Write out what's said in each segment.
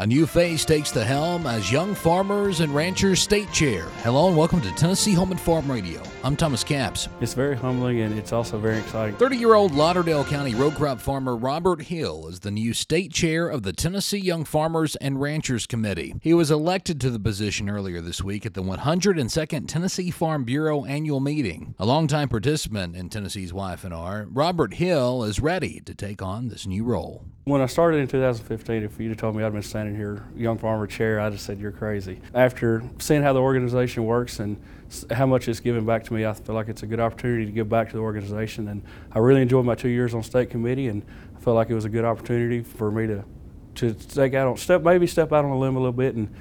A new face takes the helm as Young Farmers and Ranchers State Chair. Hello and welcome to Tennessee Home and Farm Radio. I'm Thomas Capps. It's very humbling and it's also very exciting. 30 year old Lauderdale County row crop farmer Robert Hill is the new state chair of the Tennessee Young Farmers and Ranchers Committee. He was elected to the position earlier this week at the 102nd Tennessee Farm Bureau annual meeting. A longtime participant in Tennessee's YF&R, Robert Hill is ready to take on this new role. When I started in 2015, if you'd have told me I'd been standing here, young farmer chair, I'd have said you're crazy. After seeing how the organization works and how much it's given back to me, I feel like it's a good opportunity to give back to the organization. And I really enjoyed my two years on state committee, and I felt like it was a good opportunity for me to to take out on step maybe step out on a limb a little bit and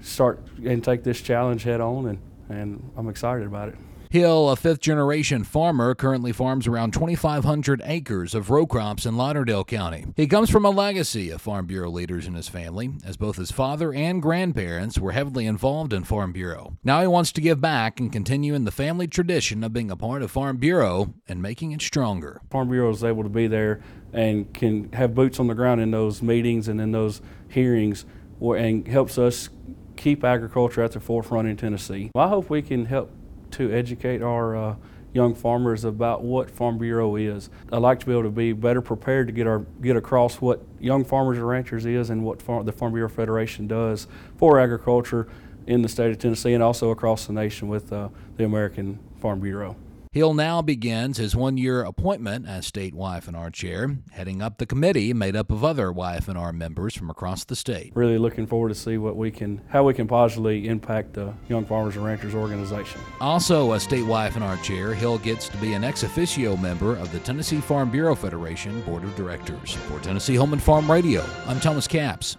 start and take this challenge head on. And and I'm excited about it. Hill, a fifth generation farmer, currently farms around 2,500 acres of row crops in Lauderdale County. He comes from a legacy of Farm Bureau leaders in his family, as both his father and grandparents were heavily involved in Farm Bureau. Now he wants to give back and continue in the family tradition of being a part of Farm Bureau and making it stronger. Farm Bureau is able to be there and can have boots on the ground in those meetings and in those hearings and helps us keep agriculture at the forefront in Tennessee. I hope we can help to educate our uh, young farmers about what Farm Bureau is. I like to be able to be better prepared to get our get across what young farmers and ranchers is and what the Farm Bureau Federation does for agriculture in the state of Tennessee and also across the nation with uh, the American Farm Bureau. Hill now begins his one-year appointment as state YF&R chair, heading up the committee made up of other YF&R members from across the state. Really looking forward to see what we can, how we can positively impact the Young Farmers and Ranchers organization. Also, a state YF&R chair, Hill gets to be an ex officio member of the Tennessee Farm Bureau Federation Board of Directors. For Tennessee Home and Farm Radio, I'm Thomas Capps.